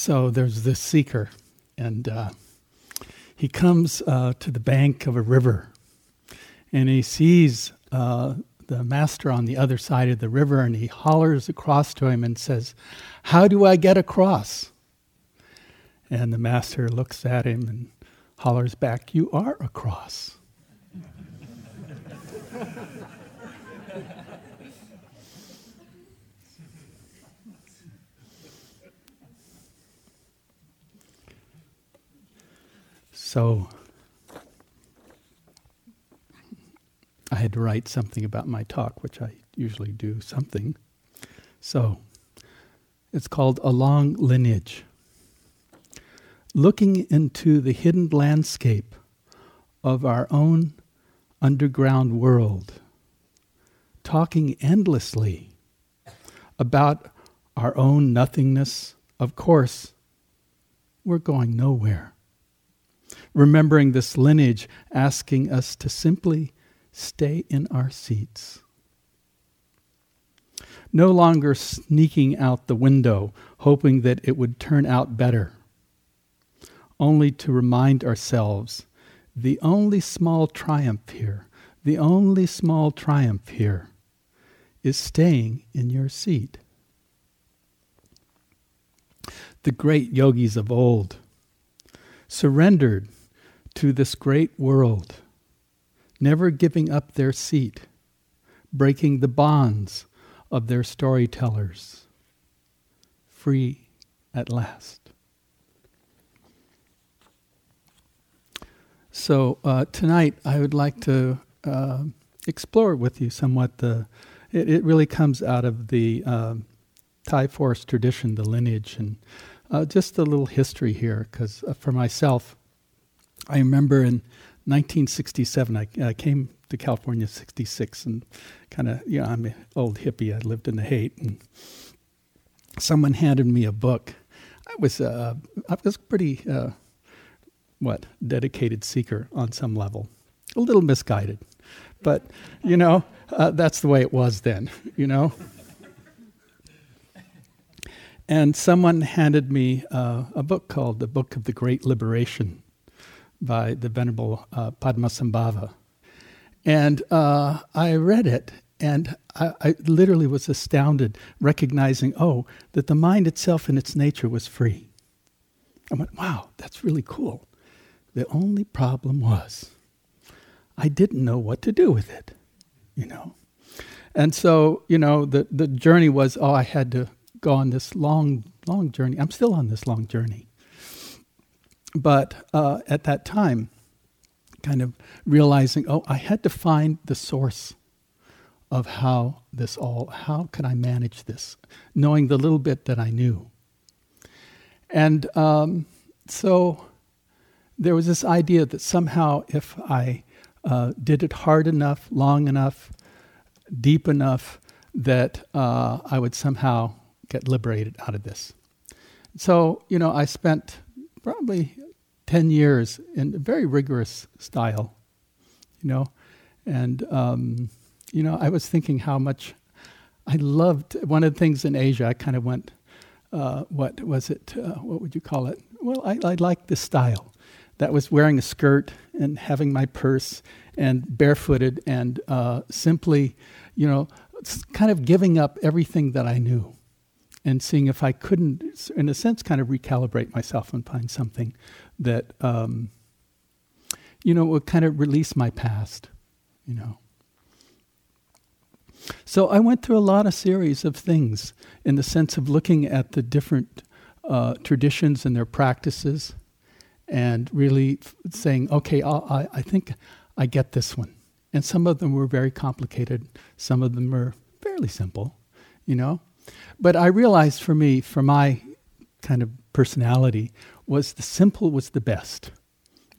So there's this seeker, and uh, he comes uh, to the bank of a river, and he sees uh, the master on the other side of the river, and he hollers across to him and says, How do I get across? And the master looks at him and hollers back, You are across. So I had to write something about my talk, which I usually do something. So it's called A Long Lineage. Looking into the hidden landscape of our own underground world, talking endlessly about our own nothingness, of course, we're going nowhere. Remembering this lineage, asking us to simply stay in our seats. No longer sneaking out the window, hoping that it would turn out better. Only to remind ourselves the only small triumph here, the only small triumph here is staying in your seat. The great yogis of old surrendered to this great world never giving up their seat, breaking the bonds of their storytellers, free at last. So uh, tonight, I would like to uh, explore with you somewhat the. It, it, really comes out of the uh, Thai forest tradition, the lineage, and uh, just a little history here. Because uh, for myself, I remember in 1967, I, I came to California 66 and kind of, you know, I'm an old hippie. I lived in the Haight. and someone handed me a book. I was, uh, I was pretty, uh, what, dedicated seeker on some level. A little misguided. But, you know, uh, that's the way it was then, you know? And someone handed me uh, a book called The Book of the Great Liberation by the Venerable uh, Padmasambhava. And uh, I read it, and I, I, literally was astounded, recognizing, oh, that the mind itself in its nature was free. I went, wow, that's really cool. The only problem was I didn't know what to do with it, you know. And so, you know, the, the journey was, oh, I had to go on this long, long journey. I'm still on this long journey but uh, at that time, kind of realizing, oh, I had to find the source of how this all, how could I manage this, knowing the little bit that I knew. And um, so there was this idea that somehow if I uh, did it hard enough, long enough, deep enough, that uh, I would somehow get liberated out of this. So, you know, I spent probably 10 years in a very rigorous style, you know. And, um, you know, I was thinking how much I loved one of the things in Asia, I kind of went, uh, what was it? Uh, what would you call it? Well, I, I liked the style. That was wearing a skirt and having my purse and barefooted and uh, simply, you know, kind of giving up everything that I knew and seeing if I couldn't, in a sense, kind of recalibrate myself and find something that, um, you know, would kind of release my past, you know. So I went through a lot of series of things in the sense of looking at the different uh, traditions and their practices and really f- saying, okay, I, I think I get this one. And some of them were very complicated, some of them were fairly simple, you know. But I realized for me, for my kind of personality, was the simple was the best,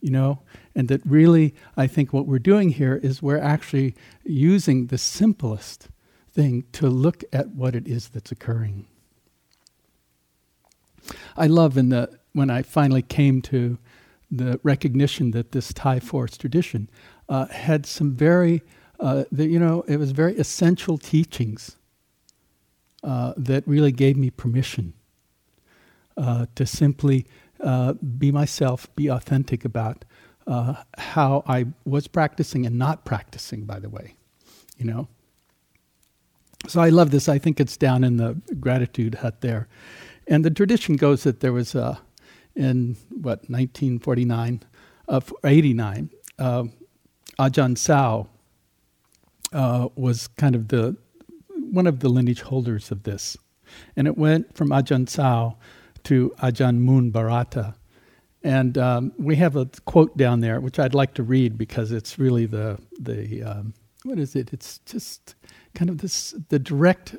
you know? And that really, I think what we're doing here is we're actually using the simplest thing to look at what it is that's occurring. I love in the when I finally came to the recognition that this Thai forest tradition uh, had some very, uh, the, you know, it was very essential teachings uh, that really gave me permission uh, to simply uh, be myself, be authentic about uh, how I was practicing and not practicing, by the way, you know. So I love this. I think it's down in the gratitude hut there. And the tradition goes that there was, uh, in what, 1949, uh, 89, uh, Ajahn Sao was kind of the one of the lineage holders of this. And it went from Ajahn Sao to Ajahn Mun Bhuridatta. And um, we have a quote down there, which I'd like to read because it's really the, the um, what is it? It's just kind of this, the direct,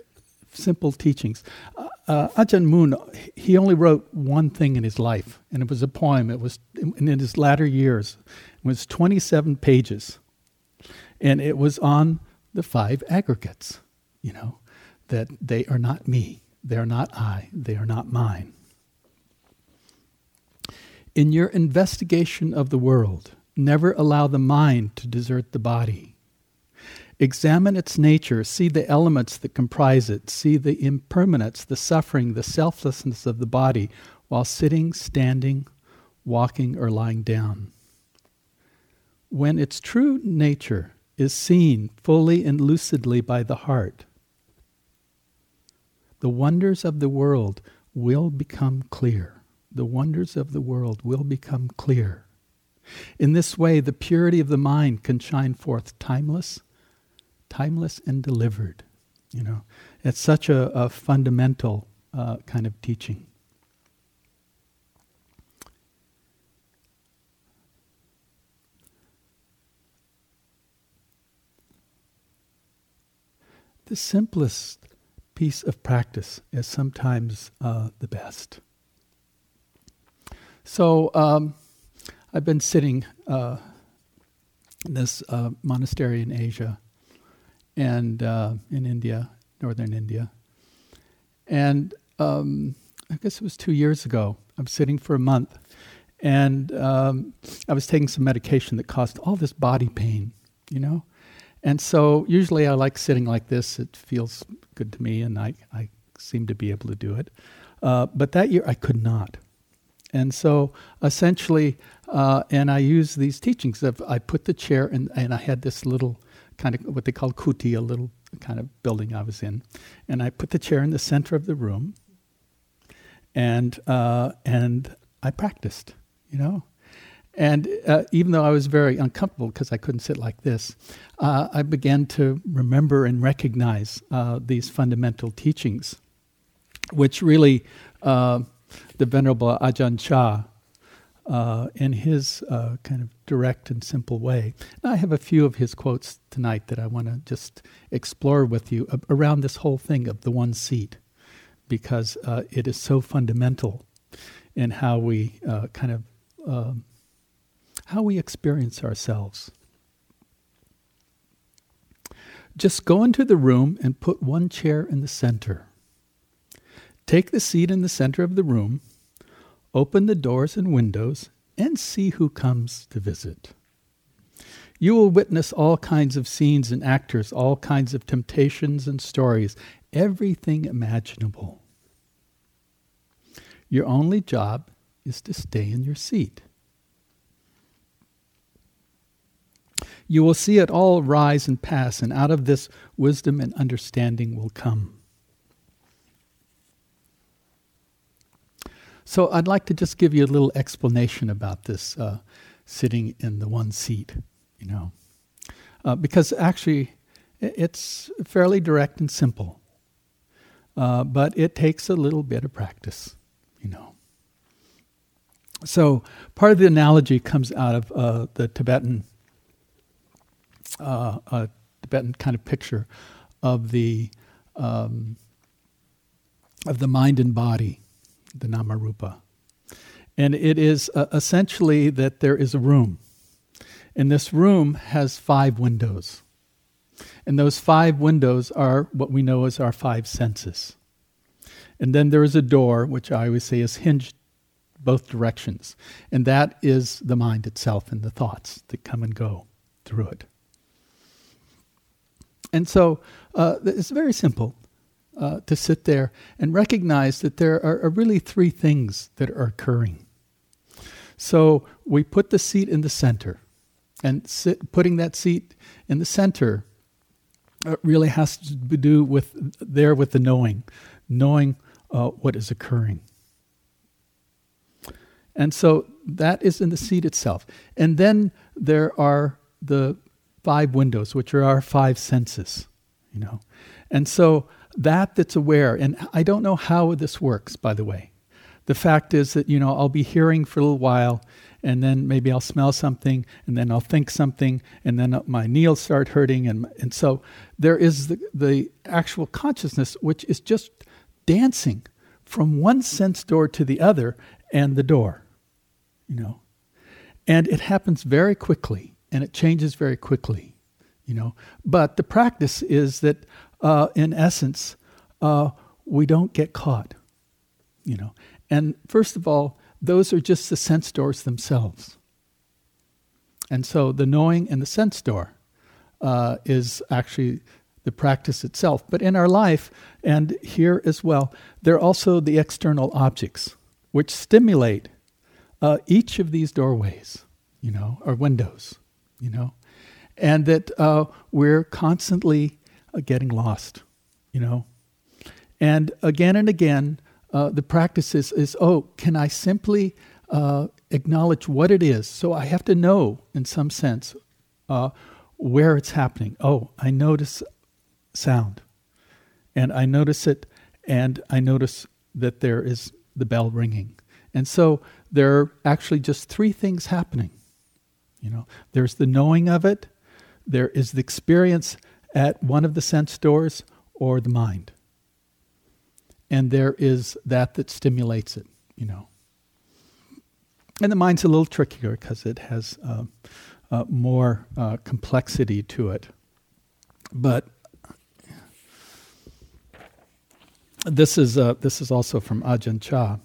simple teachings. Uh, uh, Ajahn Mun, he only wrote one thing in his life, and it was a poem. It was in his latter years. It was 27 pages, and it was on the five aggregates, you know, that they are not me, they are not I, they are not mine. In your investigation of the world, never allow the mind to desert the body. Examine its nature, see the elements that comprise it, see the impermanence, the suffering, the selflessness of the body while sitting, standing, walking, or lying down. When its true nature is seen fully and lucidly by the heart, the wonders of the world will become clear the wonders of the world will become clear. In this way, the purity of the mind can shine forth timeless, timeless and delivered. You know, it's such a, a fundamental uh, kind of teaching. The simplest piece of practice is sometimes uh, the best. So um, I've been sitting uh, in this uh, monastery in Asia and uh, in India, northern India. And um, I guess it was two years ago. I was sitting for a month and um, I was taking some medication that caused all this body pain, you know? And so usually I like sitting like this. It feels good to me and I, I seem to be able to do it. Uh, but that year I could not. And so essentially, uh, and I use these teachings of I put the chair and and I had this little kind of what they call kuti, a little kind of building I was in, and I put the chair in the center of the room, and uh, and I practiced, you know. And uh, even though I was very uncomfortable because I couldn't sit like this, uh, I began to remember and recognize uh, these fundamental teachings, which really uh, the Venerable Ajahn Chah uh, in his uh, kind of direct and simple way. And I have a few of his quotes tonight that I want to just explore with you around this whole thing of the one seat, because it is so fundamental in how we kind of um, how we experience ourselves. Just go into the room and put one chair in the center. Take the seat in the center of the room, open the doors and windows, and see who comes to visit. You will witness all kinds of scenes and actors, all kinds of temptations and stories, everything imaginable. Your only job is to stay in your seat. You will see it all rise and pass, and out of this, wisdom and understanding will come. So I'd like to just give you a little explanation about this uh, sitting in the one seat, you know, uh, because actually it's fairly direct and simple, uh, but it takes a little bit of practice, you know. So part of the analogy comes out of uh, the Tibetan uh, Tibetan kind of picture of the um, of the mind and body the Namarupa. And it is uh, essentially that there is a room. And this room has five windows. And those five windows are what we know as our five senses. And then there is a door, which I always say is hinged both directions. And that is the mind itself and the thoughts that come and go through it. And so uh, it's very simple. uh, to sit there and recognize that there are, are really three things that are occurring. So we put the seat in the center, and sit, putting that seat in the center uh, really has to do with there with the knowing, knowing uh, what is occurring. And so that is in the seat itself. And then there are the five windows, which are our five senses, you know. And so that that's aware, and I don't know how this works, by the way. The fact is that, you know, I'll be hearing for a little while, and then maybe I'll smell something, and then I'll think something, and then my knee will start hurting. And, and so there is the, the actual consciousness, which is just dancing from one sense door to the other and the door, you know. And it happens very quickly and it changes very quickly, you know. But the practice is that, uh, in essence, uh, we don't get caught, you know. And first of all, those are just the sense doors themselves. And so the knowing and the sense door uh, is actually the practice itself. But in our life, and here as well, there are also the external objects which stimulate uh, each of these doorways, you know, or windows, you know, and that uh, we're constantly uh, getting lost, you know. And again and again, uh, the practice is, is oh, can I simply uh, acknowledge what it is? So I have to know, in some sense, uh, where it's happening. Oh, I notice sound. And I notice it, and I notice that there is the bell ringing. And so there are actually just three things happening. You know, there's the knowing of it, there is the experience at one of the sense doors or the mind. And there is that that stimulates it, you know. And the mind's a little trickier because it has uh, uh, more uh, complexity to it. But this is, uh, this is also from Ajahn Chah.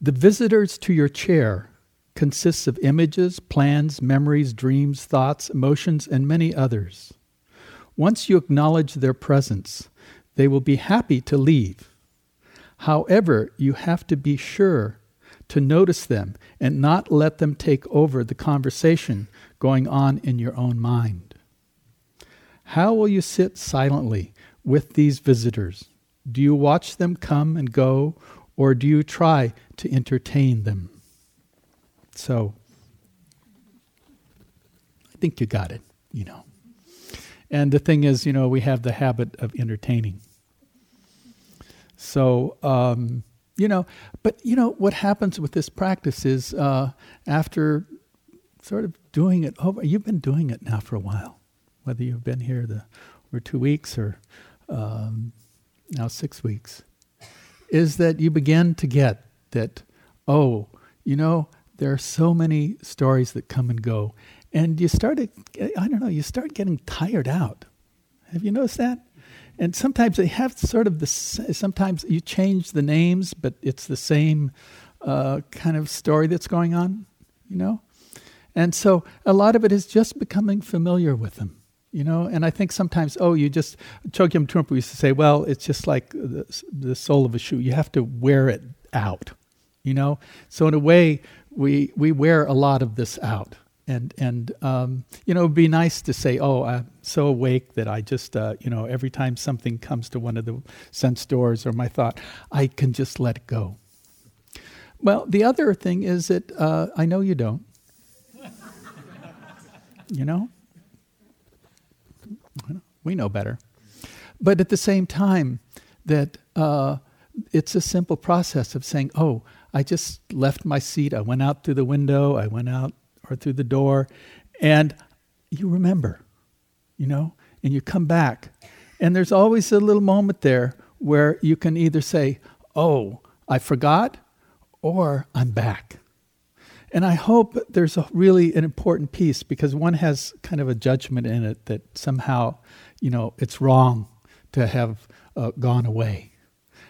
The visitors to your chair consists of images, plans, memories, dreams, thoughts, emotions, and many others. Once you acknowledge their presence, they will be happy to leave. However, you have to be sure to notice them and not let them take over the conversation going on in your own mind. How will you sit silently with these visitors? Do you watch them come and go, or do you try to entertain them? So, I think you got it, you know. And the thing is, you know, we have the habit of entertaining. So, um, you know, but you know, what happens with this practice is uh, after sort of doing it over, you've been doing it now for a while whether you've been here the or two weeks or um, now six weeks, is that you begin to get that, oh, you know, there are so many stories that come and go. And you start, I don't know, you start getting tired out. Have you noticed that? And sometimes they have sort of the, sometimes you change the names, but it's the same uh, kind of story that's going on, you know? And so a lot of it is just becoming familiar with them you know and i think sometimes oh you just chogyam trungpa used to say well it's just like the, the sole of a shoe. You have to wear it out you know? So in a way we we wear a lot of this out. And and um, you know it'd be nice to say oh i'm so awake that i just uh, you know every time something comes to one of the sense doors or my thought i can just let it go. Well the other thing is that uh, i know you don't. You know we know better. But at the same time, that uh, it's a simple process of saying, oh, I just left my seat, I went out through the window, I went out or through the door, and you remember, you know, and you come back. And there's always a little moment there where you can either say, oh, I forgot, or I'm back. And I hope there's a really an important piece because one has kind of a judgment in it that somehow, you know, it's wrong to have uh, gone away.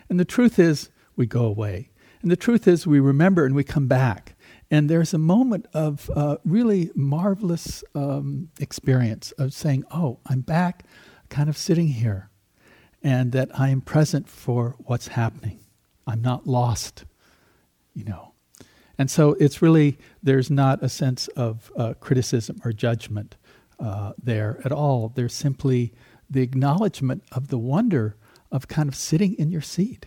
And the truth is, we go away. And the truth is, we remember and we come back. And there's a moment of uh, really marvelous um, experience of saying, oh, I'm back. kind of sitting here and that I am present for what's happening. I'm not lost, you know. And so it's really, there's not a sense of uh, criticism or judgment uh, there at all. There's simply the acknowledgement of the wonder of kind of sitting in your seat,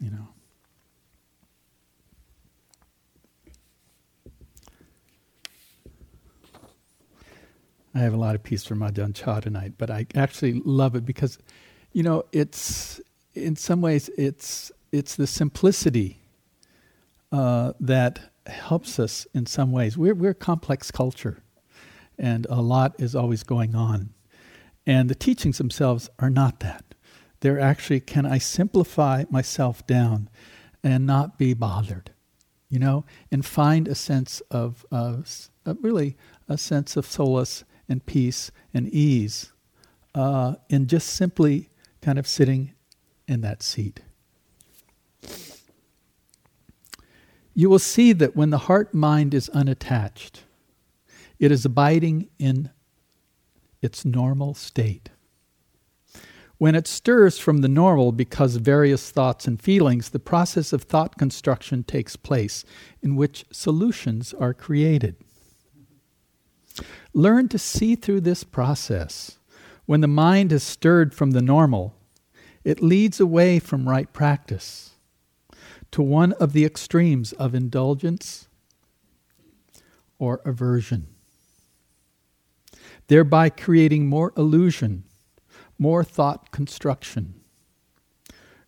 you know. I have a lot of peace from Ajahn Chah tonight, but I actually love it because, you know, it's in some ways it's it's the simplicity uh, that helps us in some ways. We're we're a complex culture, and a lot is always going on, and the teachings themselves are not that. They're actually can I simplify myself down, and not be bothered, you know, and find a sense of uh, really a sense of solace and peace and ease uh, in just simply kind of sitting in that seat. You will see that when the heart mind is unattached, it is abiding in its normal state. When it stirs from the normal because of various thoughts and feelings, the process of thought construction takes place, in which solutions are created. Learn to see through this process. When the mind is stirred from the normal, it leads away from right practice to one of the extremes of indulgence or aversion, thereby creating more illusion, more thought construction.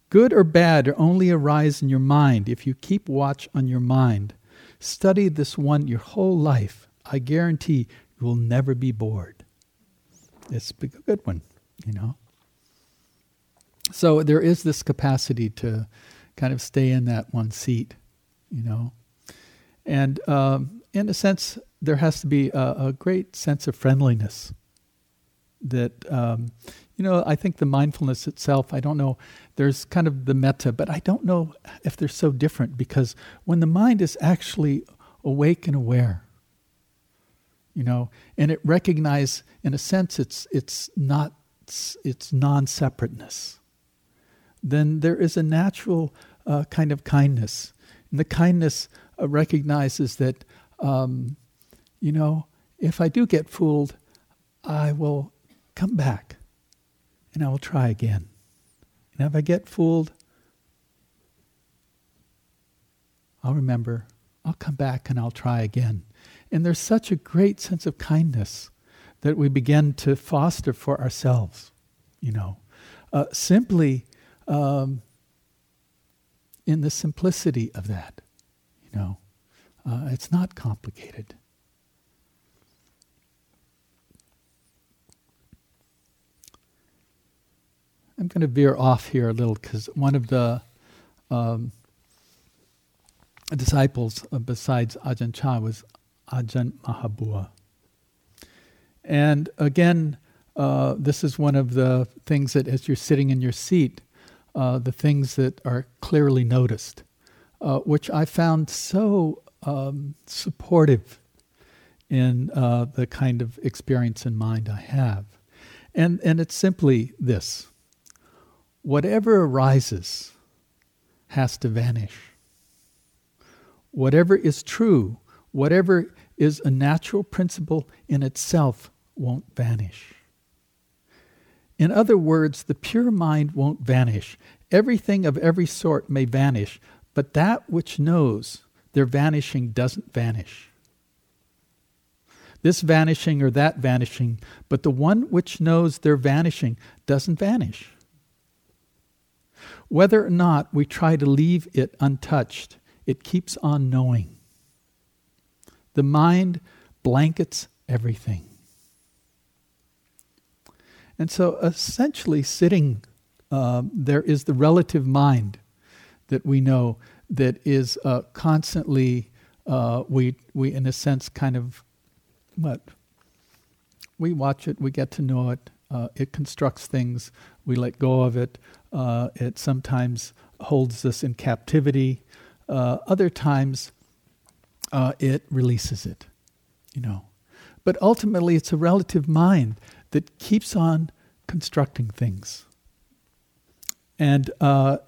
Good or bad only arise in your mind if you keep watch on your mind. Study this one your whole life. I guarantee you will never be bored. It's a good one, you know. So there is this capacity to kind of stay in that one seat, you know. And um, in a sense, there has to be a, a great sense of friendliness. That, um, you know, I think the mindfulness itself, I don't know, there's kind of the metta, but I don't know if they're so different because when the mind is actually awake and aware, you know, and it recognize, in a sense, it's it's not it's non-separateness. Then there is a natural uh, kind of kindness, and the kindness uh, recognizes that, um, you know, if I do get fooled, I will come back, and I will try again. And if I get fooled, I'll remember. I'll come back and I'll try again. And there's such a great sense of kindness that we begin to foster for ourselves, you know. Uh, simply um, in the simplicity of that, you know. Uh, it's not complicated. I'm going to veer off here a little because one of the um, disciples, uh, besides Ajahn Chah, was Ajahn Mahabua. And again, uh, this is one of the things that as you're sitting in your seat, uh, the things that are clearly noticed, uh, which I found so um, supportive in uh, the kind of experience in mind I have. And, and it's simply this whatever arises has to vanish. Whatever is true, whatever is a natural principle in itself won't vanish. In other words, the pure mind won't vanish. Everything of every sort may vanish, but that which knows their vanishing doesn't vanish. This vanishing or that vanishing, but the one which knows their vanishing doesn't vanish. Whether or not we try to leave it untouched, it keeps on knowing. The mind blankets everything. And so essentially, sitting, uh, there is the relative mind that we know that is uh, constantly, uh, we, we, in a sense, kind of what? We watch it, we get to know it, uh, it constructs things, we let go of it. Uh, it sometimes holds us in captivity. Uh, other times, uh, it releases it, you know. But ultimately, it's a relative mind that keeps on constructing things. And uh,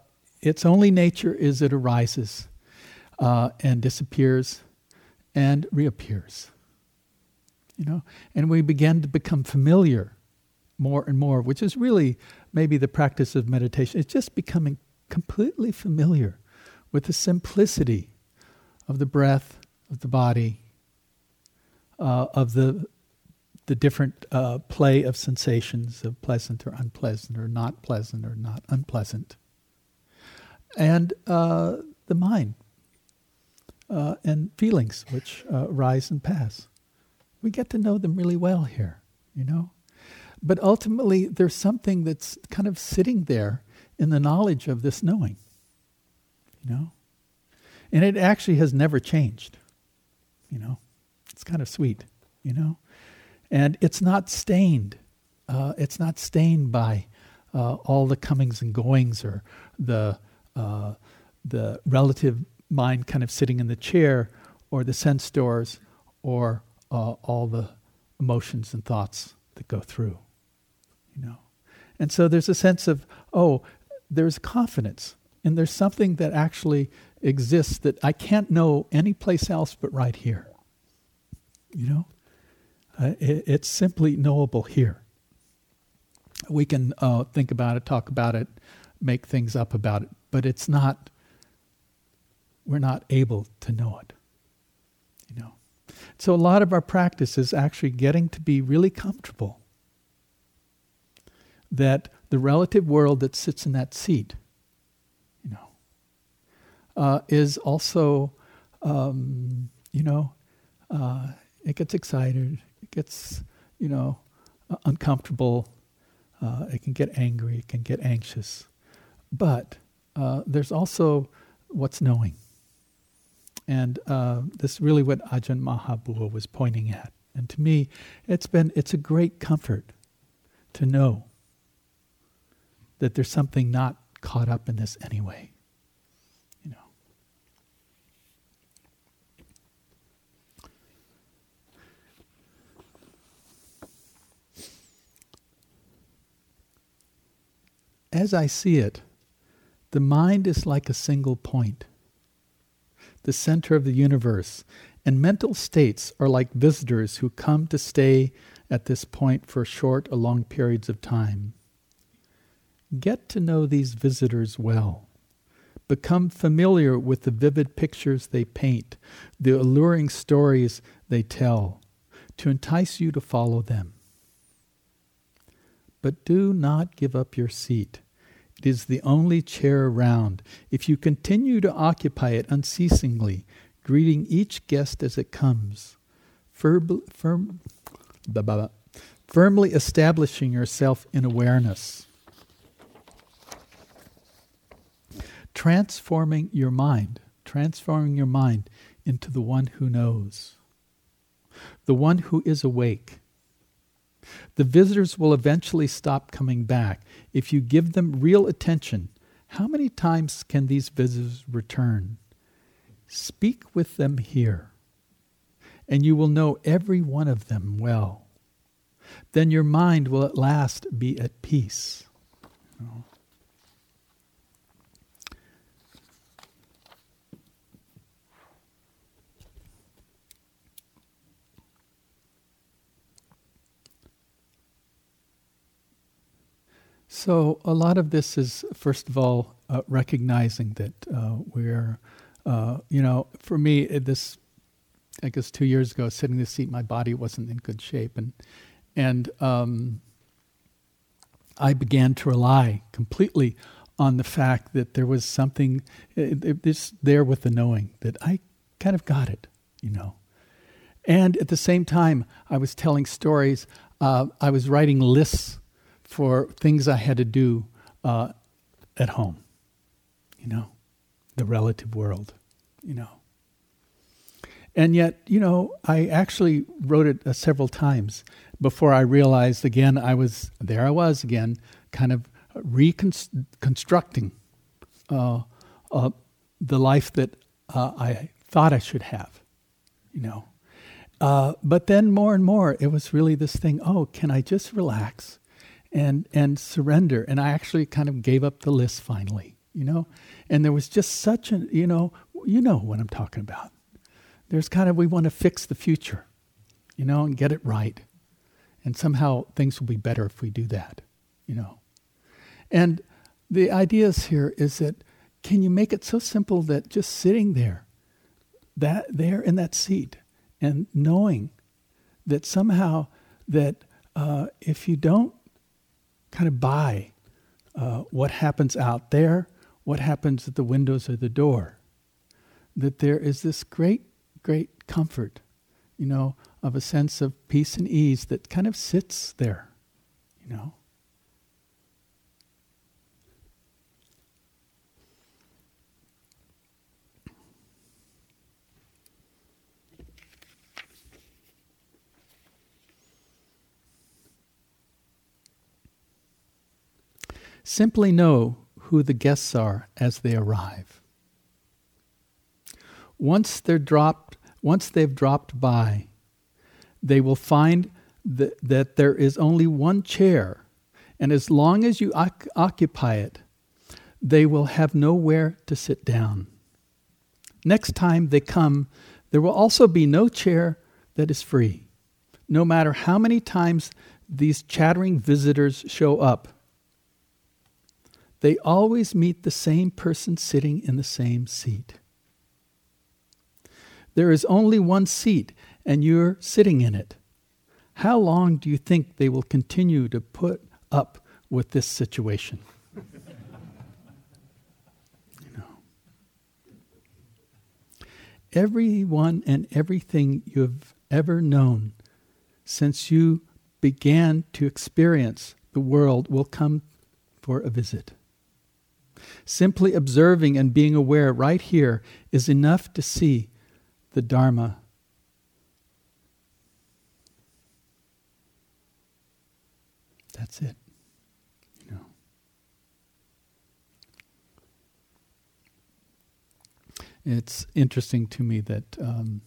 its only nature is it arises uh, and disappears and reappears. You know, and we begin to become familiar more and more, which is really maybe the practice of meditation. It's just becoming completely familiar with the simplicity of the breath, of the body, uh, of the the different uh, play of sensations of pleasant or unpleasant, or not pleasant or not unpleasant, and uh, the mind uh, and feelings which uh, rise and pass. We get to know them really well here, you know. But ultimately, there's something that's kind of sitting there in the knowledge of this knowing, you know. And it actually has never changed, you know. It's kind of sweet, you know. And it's not stained. Uh, it's not stained by uh, all the comings and goings or the uh, the relative mind kind of sitting in the chair or the sense doors or uh, all the emotions and thoughts that go through you know and so there's a sense of oh there's confidence and there's something that actually exists that i can't know any place else but right here you know uh, it, it's simply knowable here we can uh, think about it talk about it make things up about it but it's not we're not able to know it. You know. So a lot of our practice is actually getting to be really comfortable that the relative world that sits in that seat, you know, uh, is also, um, you know, uh, it gets excited, it gets, you know, uncomfortable, uh, it can get angry, it can get anxious, but uh, there's also what's knowing. And uh, this is really what Ajahn Mahabua was pointing at. And to me, it's been it's a great comfort to know that there's something not caught up in this anyway. As I see it, the mind is like a single point the center of the universe, and mental states are like visitors who come to stay at this point for short or long periods of time. Get to know these visitors well. Become familiar with the vivid pictures they paint, the alluring stories they tell, to entice you to follow them. But do not give up your seat. It is the only chair around. If you continue to occupy it unceasingly, greeting each guest as it comes, firm, firm, blah, blah, blah, firmly establishing yourself in awareness, transforming your mind, transforming your mind into the one who knows, the one who is awake, the visitors will eventually stop coming back. If you give them real attention, how many times can these visitors return? Speak with them here, and you will know every one of them well. Then your mind will at last be at peace. You know? So, a lot of this is, first of all, uh, recognizing that uh, we're, uh, you know, for me, this, I guess two years ago, sitting in the seat, my body wasn't in good shape. And, and um, I began to rely completely on the fact that there was something, this there with the knowing that I kind of got it, you know. And at the same time, I was telling stories. Uh, I was writing lists for things I had to do uh, at home, you know, the relative world, you know. And yet, you know, I actually wrote it uh, several times before I realized again I was there. I was again, kind of reconstructing uh, uh, the life that uh, I thought I should have, you know. Uh, but then more and more, it was really this thing. Oh, can I just relax? And and surrender. And I actually kind of gave up the list finally, you know. And there was just such a, you know, you know what I'm talking about. There's kind of we want to fix the future, you know, and get it right. And somehow things will be better if we do that, you know. And the ideas here is that can you make it so simple that just sitting there, that there in that seat, and knowing that somehow that uh, if you don't kind of buy uh, what happens out there, what happens at the windows or the door, that there is this great, great comfort, you know, of a sense of peace and ease that kind of sits there, you know. Simply know who the guests are as they arrive. Once they're dropped, once they've dropped by, they will find that, that there is only one chair, and as long as you oc- occupy it, they will have nowhere to sit down. Next time they come, there will also be no chair that is free. No matter how many times these chattering visitors show up, they always meet the same person sitting in the same seat. There is only one seat, and you're sitting in it. How long do you think they will continue to put up with this situation? you know. Everyone and everything you have ever known since you began to experience the world will come for a visit. Simply observing and being aware right here is enough to see the Dharma. That's it. You know. It's interesting to me that um,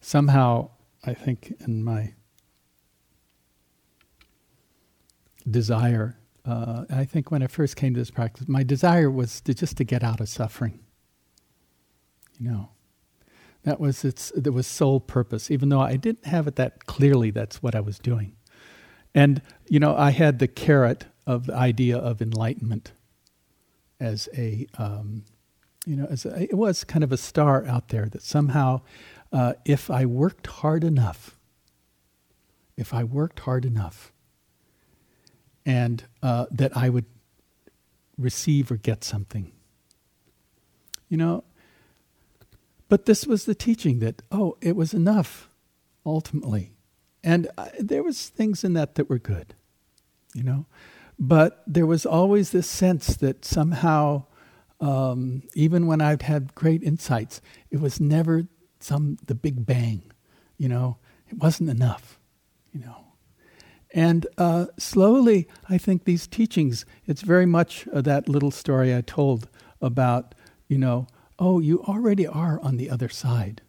somehow I think in my desire uh, I think when I first came to this practice, my desire was to just to get out of suffering. You know, that was its there was sole purpose. Even though I didn't have it that clearly, that's what I was doing. And you know, I had the carrot of the idea of enlightenment as a um, you know, as a, it was kind of a star out there that somehow, uh, if I worked hard enough, if I worked hard enough, and uh, that I would receive or get something. You know, but this was the teaching that, oh, it was enough ultimately. And there was things in that that were good, you know. But there was always this sense that somehow, um, even when I'd had great insights, it was never some the big bang, you know. It wasn't enough, you know. And uh, slowly, I think these teachings, it's very much uh, that little story I told about, you know, oh, you already are on the other side,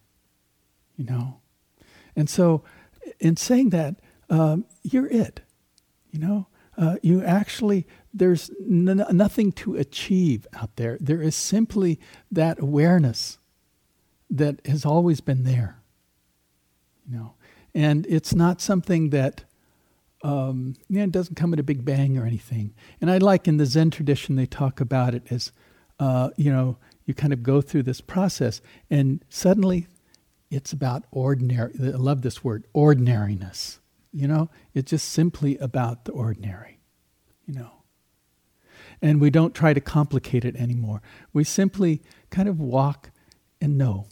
you know. And so, in saying that, um, you're it, you know. Uh, you actually, there's n- nothing to achieve out there. There is simply that awareness that has always been there, you know. And it's not something that um, it doesn't come at a big bang or anything. And I like in the Zen tradition, they talk about it as, uh, you know, you kind of go through this process and suddenly it's about ordinary. I love this word, ordinariness. You know, it's just simply about the ordinary, you know. And we don't try to complicate it anymore. We simply kind of walk and know,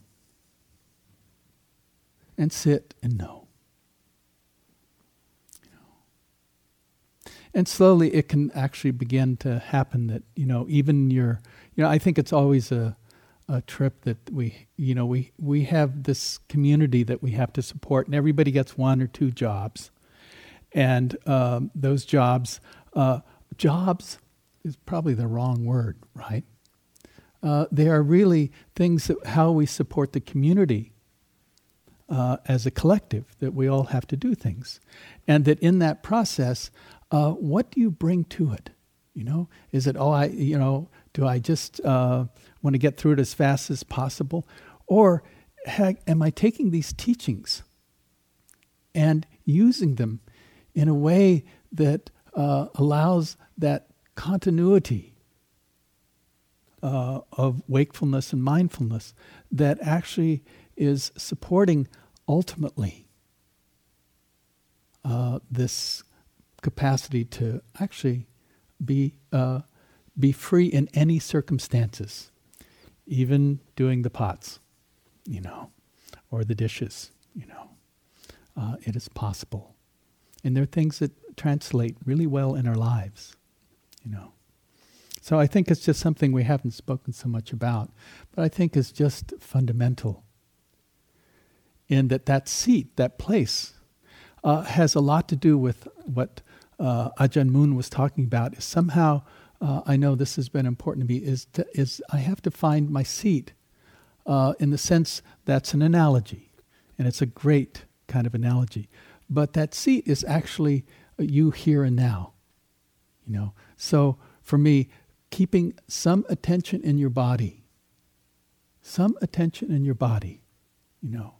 and sit and know. And slowly it can actually begin to happen that you know even your you know i think it's always a a trip that we you know we we have this community that we have to support and everybody gets one or two jobs. And um, those jobs uh, jobs is probably the wrong word right? Uh, they are really things that how we support the community uh, as a collective that we all have to do things. And that in that process uh, what do you bring to it? You know, is it, oh, I, you know, do I just uh, want to get through it as fast as possible? Or am I taking these teachings and using them in a way that uh, allows that continuity uh, of wakefulness and mindfulness that actually is supporting ultimately uh, this capacity to actually be uh, be free in any circumstances, even doing the pots, you know, or the dishes, you know. Uh, it is possible, and there are things that translate really well in our lives, you know. So I think it's just something we haven't spoken so much about, but I think is just fundamental. In that that seat, that place, uh, has a lot to do with what uh, Ajahn Mun was talking about. Is somehow, uh, I know this has been important to me. Is to, is I have to find my seat, uh, in the sense that's an analogy, and it's a great kind of analogy. But that seat is actually you here and now. You know, so for me, keeping some attention in your body, some attention in your body, you know,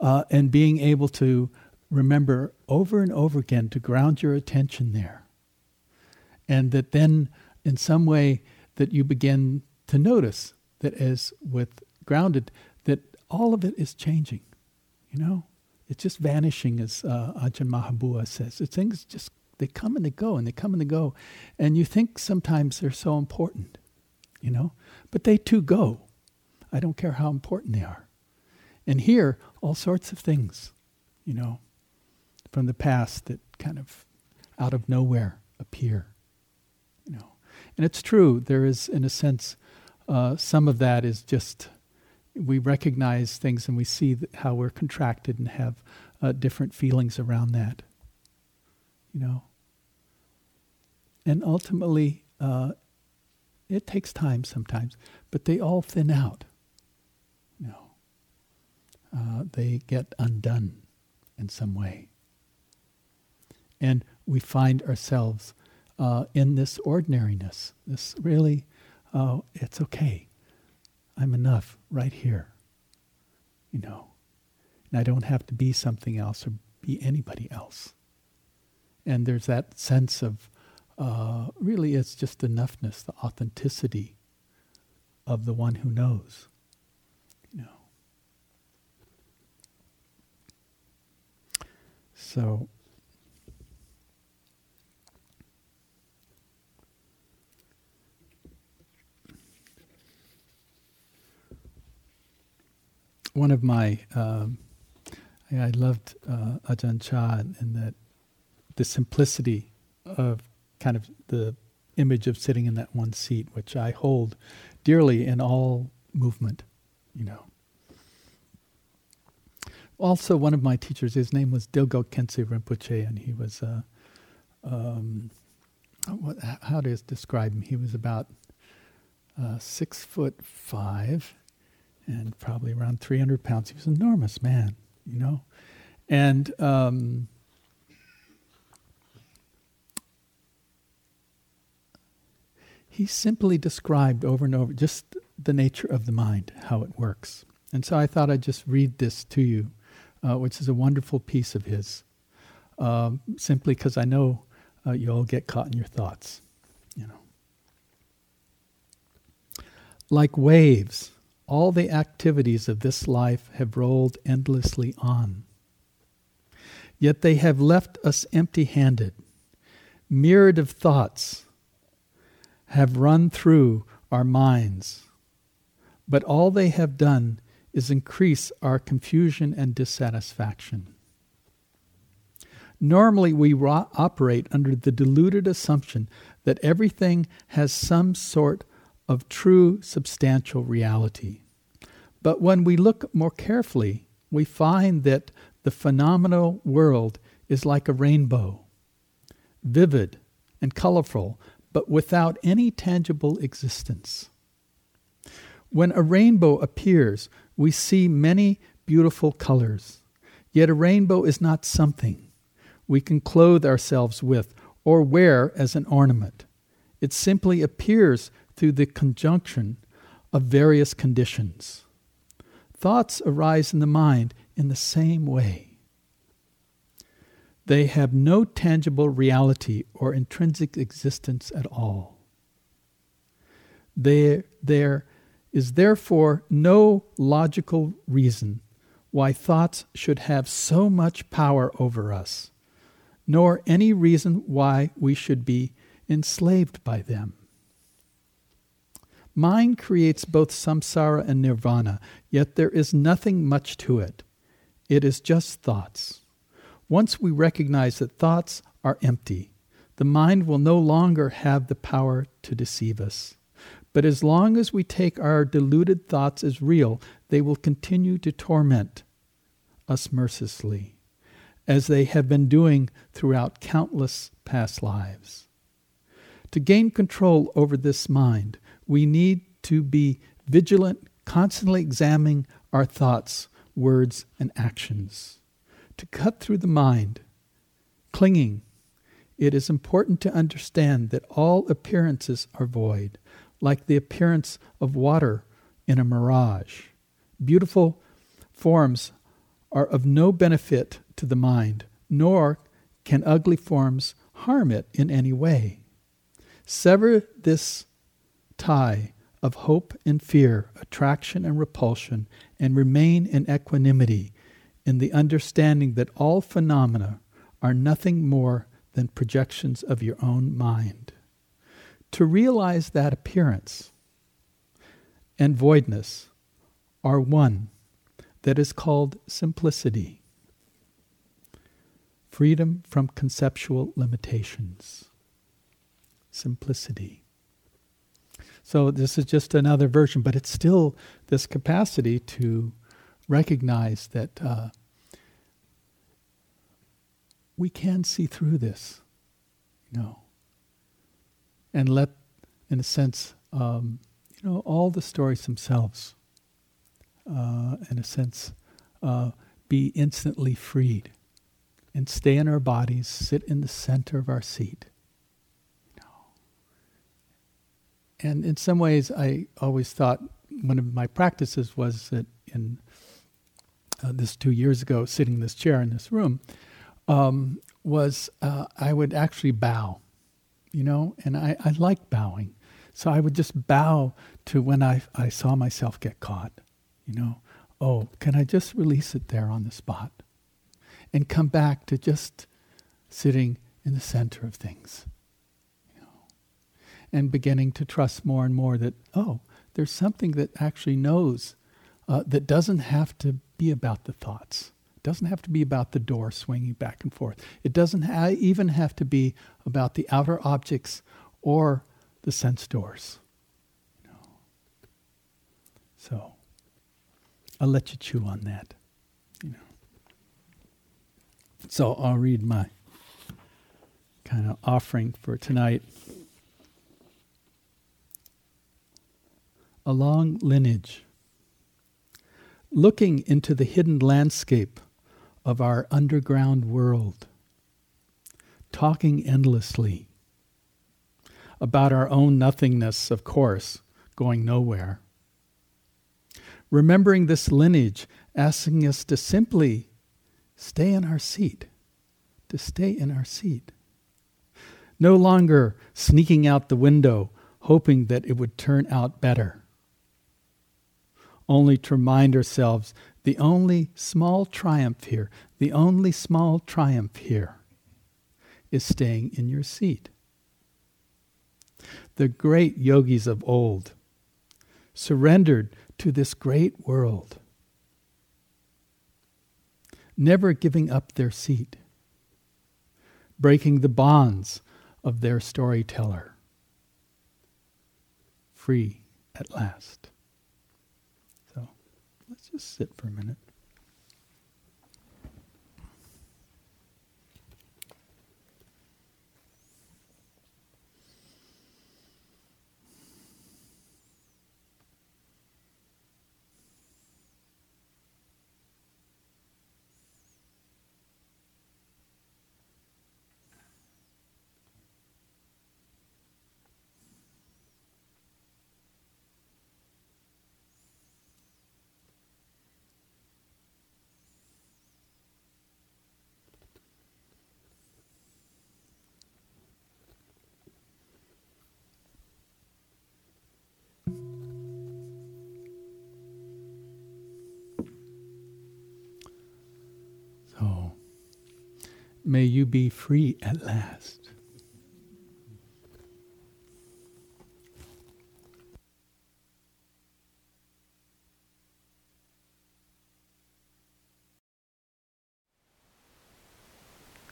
uh, and being able to remember over and over again to ground your attention there. And that then, in some way, that you begin to notice that as with grounded, that all of it is changing. You know, it's just vanishing, as uh, Ajahn Mahabua says. It's things just they come and they go, and they come and they go, and you think sometimes they're so important, you know, but they too go. I don't care how important they are. And here, all sorts of things, you know, from the past that kind of out of nowhere appear. You know, and it's true. There is, in a sense, uh, some of that is just we recognize things and we see how we're contracted and have uh, different feelings around that. You know, and ultimately, uh, it takes time sometimes, but they all thin out. You know, uh, they get undone in some way. And we find ourselves uh, in this ordinariness. This really, uh, it's okay. I'm enough right here. You know, and I don't have to be something else or be anybody else. And there's that sense of uh, really, it's just enoughness, the authenticity of the one who knows. You know. So one of my, um, I, loved uh, Ajahn Chah in that the simplicity of kind of the image of sitting in that one seat, which I hold dearly in all movement, you know. Also, one of my teachers, his name was Dilgo Khyentse Rinpoche, and he was, uh, um, how to describe him? He was about uh, six foot five, and probably around 300 pounds. He was an enormous man, you know. And um, he simply described over and over just the nature of the mind, how it works. And so I thought I'd just read this to you, uh, which is a wonderful piece of his, um, simply because I know uh, you all get caught in your thoughts, you know. Like waves, all the activities of this life have rolled endlessly on. Yet they have left us empty handed. Myriad of thoughts have run through our minds, but all they have done is increase our confusion and dissatisfaction. Normally, we operate under the deluded assumption that everything has some sort of true substantial reality. But when we look more carefully, we find that the phenomenal world is like a rainbow, vivid and colorful, but without any tangible existence. When a rainbow appears, we see many beautiful colors. Yet a rainbow is not something we can clothe ourselves with or wear as an ornament. It simply appears through the conjunction of various conditions. Thoughts arise in the mind in the same way. They have no tangible reality or intrinsic existence at all. There, there is therefore no logical reason why thoughts should have so much power over us, nor any reason why we should be enslaved by them. Mind creates both samsara and nirvana, yet there is nothing much to it. It is just thoughts. Once we recognize that thoughts are empty, the mind will no longer have the power to deceive us. But as long as we take our deluded thoughts as real, they will continue to torment us mercilessly, as they have been doing throughout countless past lives. To gain control over this mind, we need to be vigilant, constantly examining our thoughts, words, and actions. To cut through the mind, clinging, it is important to understand that all appearances are void, like the appearance of water in a mirage. Beautiful forms are of no benefit to the mind, nor can ugly forms harm it in any way. Sever this tie of hope and fear, attraction and repulsion, and remain in equanimity in the understanding that all phenomena are nothing more than projections of your own mind to realize that appearance and voidness are one that is called simplicity, freedom from conceptual limitations. Simplicity. So, this is just another version, but it's still this capacity to recognize that uh, we can see through this. You know and let, in a sense, um, you know, all the stories themselves, uh, in a sense, uh, be instantly freed and stay in our bodies, sit in the center of our seat. You know. And in some ways, I always thought one of my practices was that in uh, this two years ago, sitting in this chair in this room, um, was uh, I would actually bow you know, and I, I like bowing. So I would just bow to when I, I saw myself get caught, you know. Oh, can I just release it there on the spot? And come back to just sitting in the center of things. And beginning to trust more and more that, oh, there's something that actually knows uh, that doesn't have to be about the thoughts doesn't have to be about the door swinging back and forth. It doesn't ha- even have to be about the outer objects or the sense doors. Know. So I'll let you chew on that. You know. So I'll read my kind of offering for tonight. A long lineage, looking into the hidden landscape of our underground world, talking endlessly about our own nothingness, of course, going nowhere. Remembering this lineage, asking us to simply stay in our seat, to stay in our seat. No longer sneaking out the window, hoping that it would turn out better. Only to remind ourselves the only small triumph here, the only small triumph here is staying in your seat. The great yogis of old surrendered to this great world, never giving up their seat, breaking the bonds of their storyteller, free at last. Sit for a minute. May you be free at last.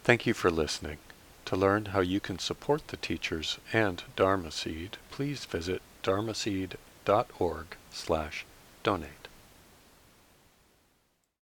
Thank you for listening. To learn how you can support the teachers and Dharma Seed, please visit dharmaseed.org slash donate.